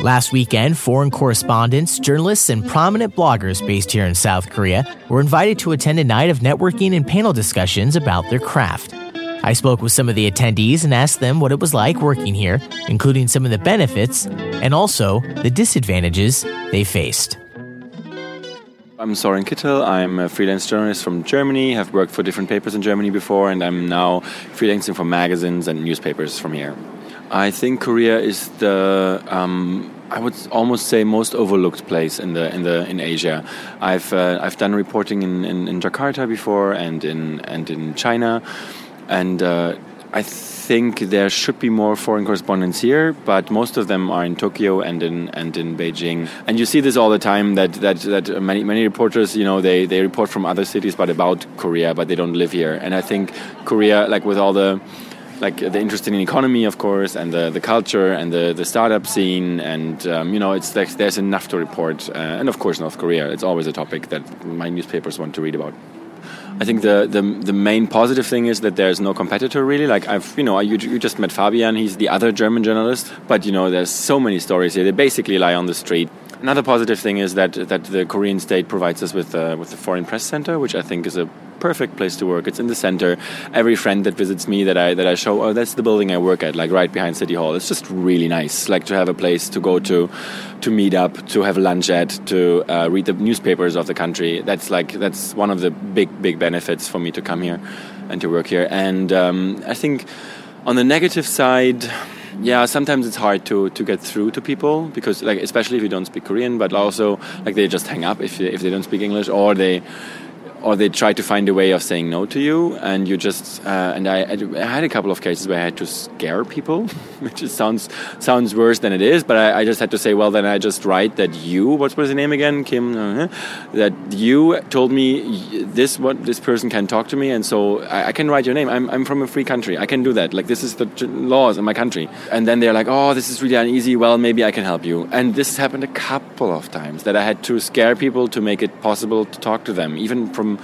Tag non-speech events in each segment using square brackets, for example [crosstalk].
Last weekend, foreign correspondents, journalists, and prominent bloggers based here in South Korea were invited to attend a night of networking and panel discussions about their craft. I spoke with some of the attendees and asked them what it was like working here, including some of the benefits and also the disadvantages they faced. I'm Soren Kittel. I'm a freelance journalist from Germany. Have worked for different papers in Germany before, and I'm now freelancing for magazines and newspapers from here. I think Korea is the um, I would almost say most overlooked place in the in the in Asia. I've uh, I've done reporting in, in, in, Jakarta before and in and in China, and uh, I think there should be more foreign correspondents here, but most of them are in Tokyo and in and in Beijing. And you see this all the time that that, that many many reporters, you know, they, they report from other cities but about Korea, but they don't live here. And I think Korea, like with all the like the interest in economy, of course, and the, the culture and the, the startup scene, and um, you know, it's like there's enough to report. Uh, and of course, North Korea. It's always a topic that my newspapers want to read about. I think the, the the main positive thing is that there's no competitor really. Like I've you know you, you just met Fabian. He's the other German journalist, but you know there's so many stories here. They basically lie on the street. Another positive thing is that that the Korean state provides us with uh, with the Foreign Press Center, which I think is a perfect place to work. It's in the center. Every friend that visits me that I that I show, oh, that's the building I work at, like right behind City Hall. It's just really nice, like to have a place to go to, to meet up, to have lunch at, to uh, read the newspapers of the country. That's like that's one of the big big benefits for me to come here and to work here. And um, I think on the negative side yeah sometimes it's hard to to get through to people because like especially if you don't speak korean but also like they just hang up if, if they don't speak english or they or they try to find a way of saying no to you, and you just uh, and I, I, had a couple of cases where I had to scare people, [laughs] which sounds sounds worse than it is. But I, I, just had to say, well, then I just write that you, what was the name again, Kim, uh, that you told me this what this person can talk to me, and so I, I, can write your name. I'm I'm from a free country. I can do that. Like this is the laws in my country. And then they're like, oh, this is really uneasy. Well, maybe I can help you. And this happened a couple of times that I had to scare people to make it possible to talk to them, even from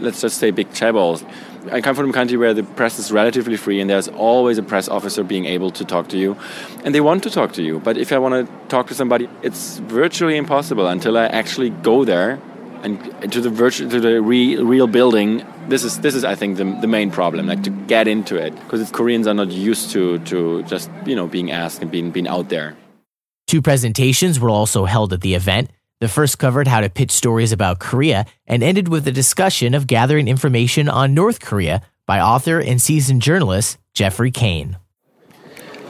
let's just say, big chaebols. I come from a country where the press is relatively free and there's always a press officer being able to talk to you. And they want to talk to you. But if I want to talk to somebody, it's virtually impossible until I actually go there and uh, to the virtual to the re, real building this is this is i think the, the main problem like to get into it because koreans are not used to to just you know being asked and being being out there two presentations were also held at the event the first covered how to pitch stories about Korea and ended with a discussion of gathering information on North Korea by author and seasoned journalist Geoffrey Cain.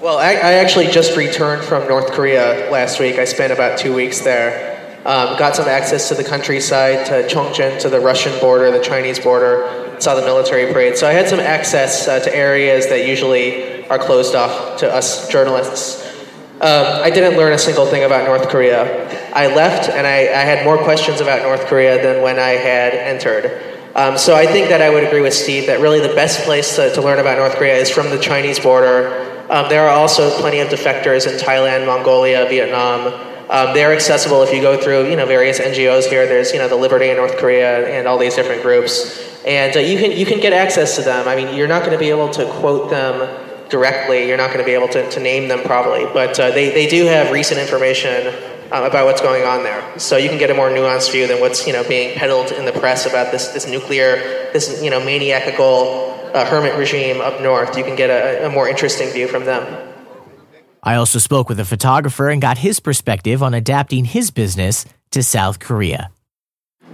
Well, I, I actually just returned from North Korea last week. I spent about two weeks there. Um, got some access to the countryside, to Chongjin, to the Russian border, the Chinese border, saw the military parade. So I had some access uh, to areas that usually are closed off to us journalists. Um, I didn't learn a single thing about North Korea. I left and I, I had more questions about North Korea than when I had entered. Um, so I think that I would agree with Steve that really the best place to, to learn about North Korea is from the Chinese border. Um, there are also plenty of defectors in Thailand, Mongolia, Vietnam. Um, they're accessible if you go through you know various NGOs here. There's you know the Liberty in North Korea and all these different groups, and uh, you can you can get access to them. I mean, you're not going to be able to quote them directly. You're not going to be able to, to name them probably, but uh, they, they do have recent information um, about what's going on there. So you can get a more nuanced view than what's you know being peddled in the press about this this nuclear, this you know maniacal uh, hermit regime up north. You can get a, a more interesting view from them. I also spoke with a photographer and got his perspective on adapting his business to South Korea.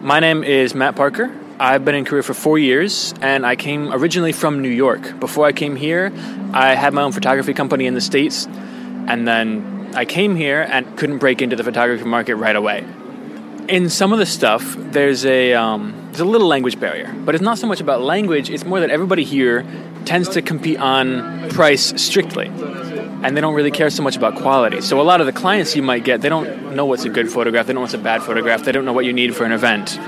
My name is Matt Parker. I've been in Korea for four years, and I came originally from New York. Before I came here, I had my own photography company in the States, and then I came here and couldn't break into the photography market right away. In some of the stuff, there's a um, there's a little language barrier, but it's not so much about language. It's more that everybody here tends to compete on price strictly, and they don't really care so much about quality. So a lot of the clients you might get, they don't know what's a good photograph, they don't know what's a bad photograph, they don't know what you need for an event.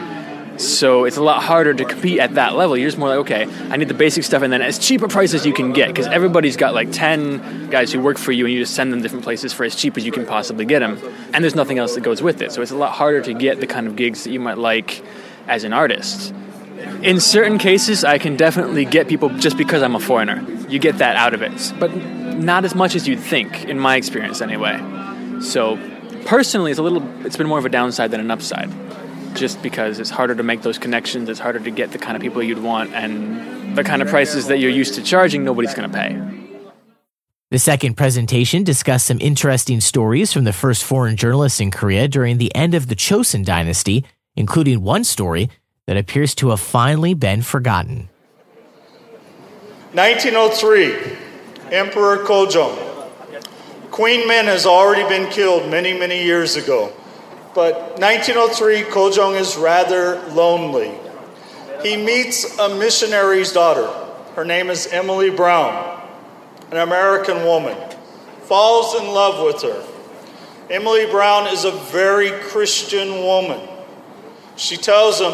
So it's a lot harder to compete at that level. You're just more like, okay, I need the basic stuff, and then as cheap a price as you can get, because everybody's got like 10 guys who work for you, and you just send them different places for as cheap as you can possibly get them. And there's nothing else that goes with it. So it's a lot harder to get the kind of gigs that you might like as an artist. In certain cases, I can definitely get people just because I'm a foreigner. You get that out of it. But not as much as you'd think, in my experience anyway. So personally, it's a little. It's been more of a downside than an upside, just because it's harder to make those connections. It's harder to get the kind of people you'd want, and the kind of prices that you're used to charging, nobody's going to pay. The second presentation discussed some interesting stories from the first foreign journalists in Korea during the end of the Chosun dynasty, including one story that appears to have finally been forgotten. 1903, Emperor Kojong. Queen Min has already been killed many, many years ago. But 1903, Kojong is rather lonely. He meets a missionary's daughter. Her name is Emily Brown an American woman, falls in love with her. Emily Brown is a very Christian woman. She tells him,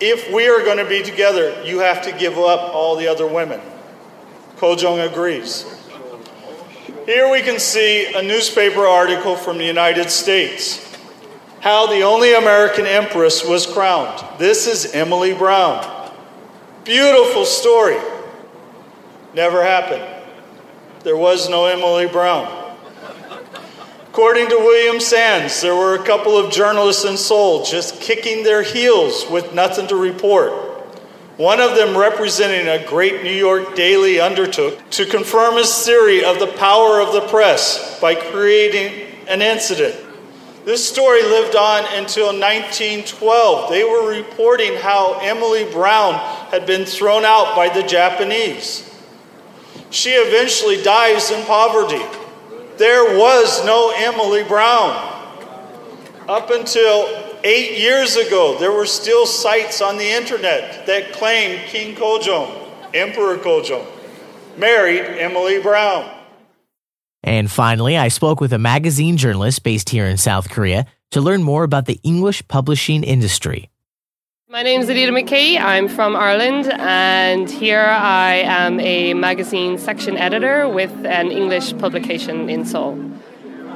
If we are going to be together, you have to give up all the other women. Kojong agrees. Here we can see a newspaper article from the United States how the only American empress was crowned. This is Emily Brown. Beautiful story. Never happened. There was no Emily Brown. According to William Sands, there were a couple of journalists in Seoul just kicking their heels with nothing to report. One of them, representing a great New York daily, undertook to confirm his theory of the power of the press by creating an incident. This story lived on until 1912. They were reporting how Emily Brown had been thrown out by the Japanese. She eventually dies in poverty. There was no Emily Brown. Up until eight years ago, there were still sites on the internet that claimed King Kojong, Emperor Kojong, married Emily Brown. And finally, I spoke with a magazine journalist based here in South Korea to learn more about the English publishing industry. My name is Anita McKay. I'm from Ireland, and here I am a magazine section editor with an English publication in Seoul.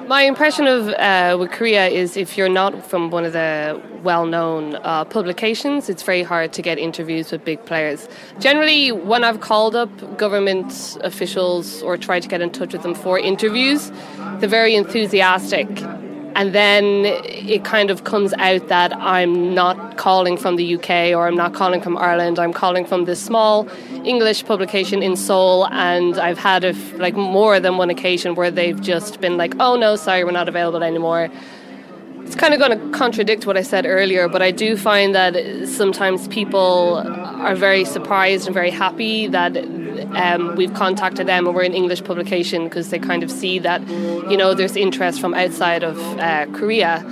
My impression of uh, with Korea is if you're not from one of the well-known uh, publications, it's very hard to get interviews with big players. Generally, when I've called up government officials or tried to get in touch with them for interviews, they're very enthusiastic and then it kind of comes out that I'm not calling from the UK or I'm not calling from Ireland. I'm calling from this small English publication in Seoul, and I've had a, like more than one occasion where they've just been like, "Oh no, sorry, we're not available anymore." It's kind of going to contradict what I said earlier, but I do find that sometimes people are very surprised and very happy that um, we've contacted them and we're an English publication because they kind of see that, you know, there's interest from outside of uh, Korea.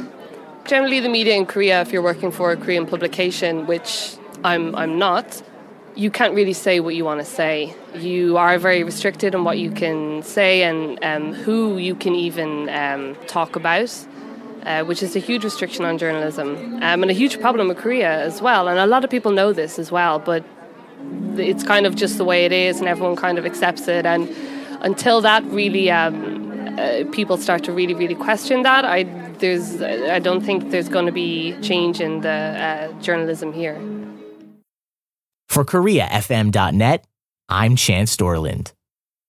Generally, the media in Korea, if you're working for a Korean publication, which I'm, I'm not, you can't really say what you want to say. You are very restricted on what you can say and um, who you can even um, talk about. Uh, which is a huge restriction on journalism um, and a huge problem with Korea as well. And a lot of people know this as well, but it's kind of just the way it is, and everyone kind of accepts it. And until that really, um, uh, people start to really, really question that, I there's I don't think there's going to be change in the uh, journalism here. For KoreaFM.net, I'm Chance Dorland.